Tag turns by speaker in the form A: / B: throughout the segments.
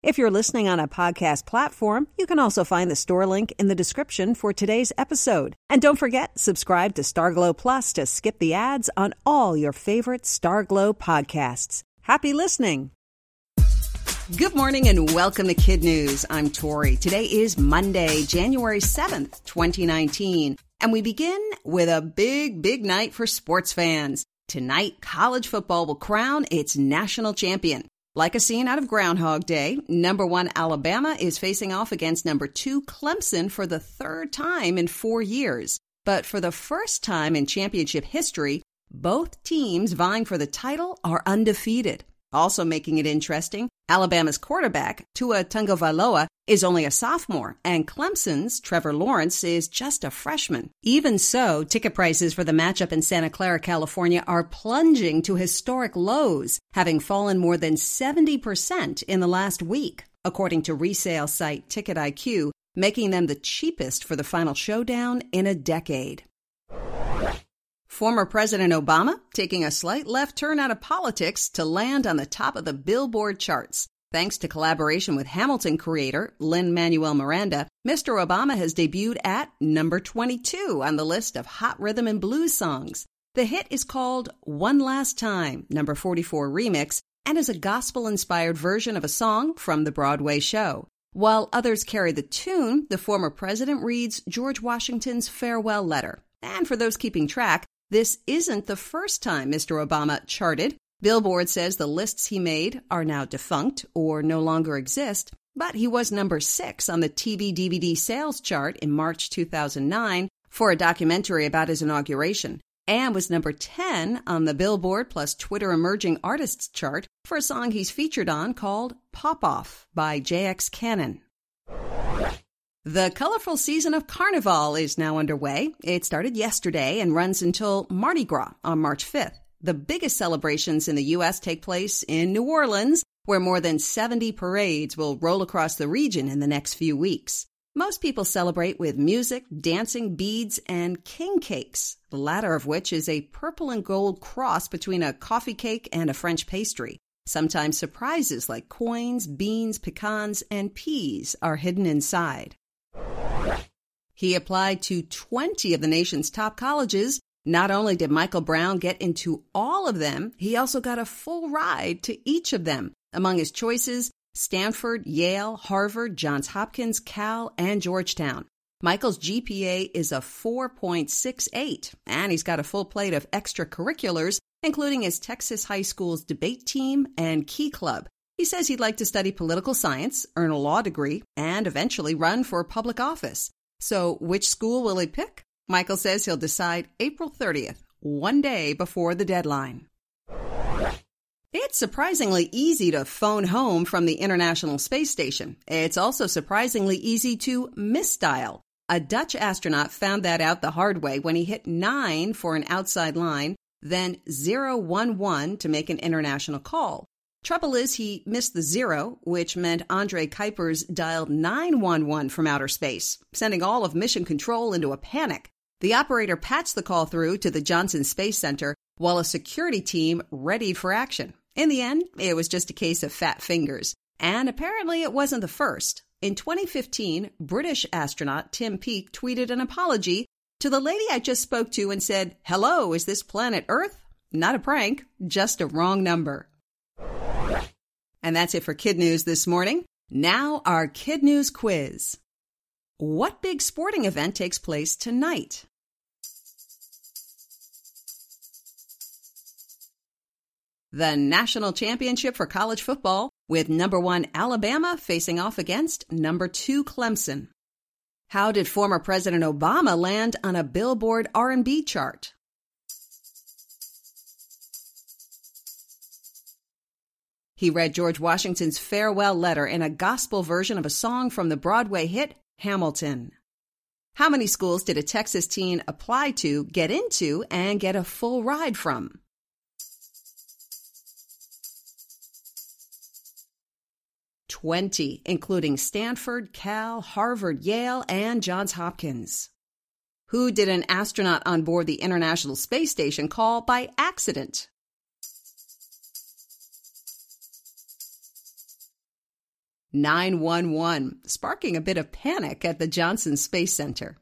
A: If you're listening on a podcast platform, you can also find the store link in the description for today's episode. And don't forget, subscribe to Starglow Plus to skip the ads on all your favorite Starglow podcasts. Happy listening! Good morning and welcome to Kid News. I'm Tori. Today is Monday, January 7th, 2019. And we begin with a big, big night for sports fans. Tonight, college football will crown its national champion. Like a scene out of Groundhog Day, number one Alabama is facing off against number two Clemson for the third time in four years. But for the first time in championship history, both teams vying for the title are undefeated. Also making it interesting, Alabama's quarterback, Tua Tagovailoa, is only a sophomore, and Clemson's Trevor Lawrence is just a freshman. Even so, ticket prices for the matchup in Santa Clara, California are plunging to historic lows, having fallen more than 70% in the last week, according to resale site Ticket IQ, making them the cheapest for the final showdown in a decade. Former President Obama taking a slight left turn out of politics to land on the top of the Billboard charts. Thanks to collaboration with Hamilton creator Lin Manuel Miranda, Mr. Obama has debuted at number 22 on the list of hot rhythm and blues songs. The hit is called One Last Time, number 44 remix, and is a gospel inspired version of a song from the Broadway show. While others carry the tune, the former president reads George Washington's farewell letter. And for those keeping track, this isn't the first time Mr. Obama charted. Billboard says the lists he made are now defunct or no longer exist, but he was number six on the TV DVD sales chart in March 2009 for a documentary about his inauguration, and was number 10 on the Billboard plus Twitter Emerging Artists chart for a song he's featured on called Pop Off by JX Cannon. The colorful season of Carnival is now underway. It started yesterday and runs until Mardi Gras on March 5th. The biggest celebrations in the U.S. take place in New Orleans, where more than 70 parades will roll across the region in the next few weeks. Most people celebrate with music, dancing, beads, and king cakes, the latter of which is a purple and gold cross between a coffee cake and a French pastry. Sometimes surprises like coins, beans, pecans, and peas are hidden inside. He applied to 20 of the nation's top colleges. Not only did Michael Brown get into all of them, he also got a full ride to each of them. Among his choices, Stanford, Yale, Harvard, Johns Hopkins, Cal, and Georgetown. Michael's GPA is a 4.68, and he's got a full plate of extracurriculars, including his Texas High School's debate team and Key Club. He says he'd like to study political science, earn a law degree, and eventually run for public office. So, which school will he pick? Michael says he'll decide April 30th, one day before the deadline. It's surprisingly easy to phone home from the International Space Station. It's also surprisingly easy to misdial. A Dutch astronaut found that out the hard way when he hit 9 for an outside line, then 011 to make an international call. Trouble is, he missed the zero, which meant Andre Kuipers dialed 911 from outer space, sending all of Mission Control into a panic. The operator patched the call through to the Johnson Space Center while a security team readied for action. In the end, it was just a case of fat fingers. And apparently, it wasn't the first. In 2015, British astronaut Tim Peake tweeted an apology to the lady I just spoke to and said, Hello, is this planet Earth? Not a prank, just a wrong number. And that's it for Kid News this morning. Now, our Kid News quiz. What big sporting event takes place tonight? The national championship for college football, with number one Alabama facing off against number two Clemson. How did former President Obama land on a Billboard R&B chart? He read George Washington's farewell letter in a gospel version of a song from the Broadway hit Hamilton. How many schools did a Texas teen apply to, get into, and get a full ride from? Twenty, including Stanford, Cal, Harvard, Yale, and Johns Hopkins. Who did an astronaut on board the International Space Station call by accident? Nine one one, sparking a bit of panic at the Johnson Space Center.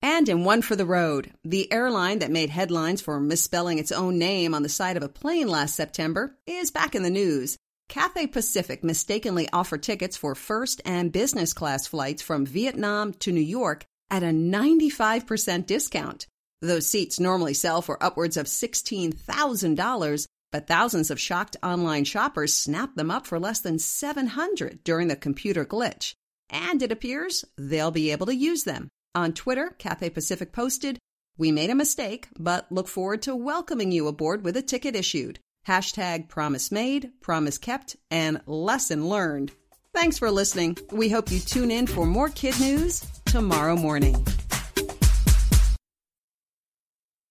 A: And in One for the Road, the airline that made headlines for misspelling its own name on the side of a plane last September is back in the news. Cathay Pacific mistakenly offered tickets for first and business class flights from Vietnam to New York at a 95% discount. Those seats normally sell for upwards of $16,000, but thousands of shocked online shoppers snapped them up for less than 700 during the computer glitch. And it appears they'll be able to use them. On Twitter, Cathay Pacific posted, We made a mistake, but look forward to welcoming you aboard with a ticket issued. Hashtag promise made, promise kept, and lesson learned. Thanks for listening. We hope you tune in for more kid news tomorrow morning.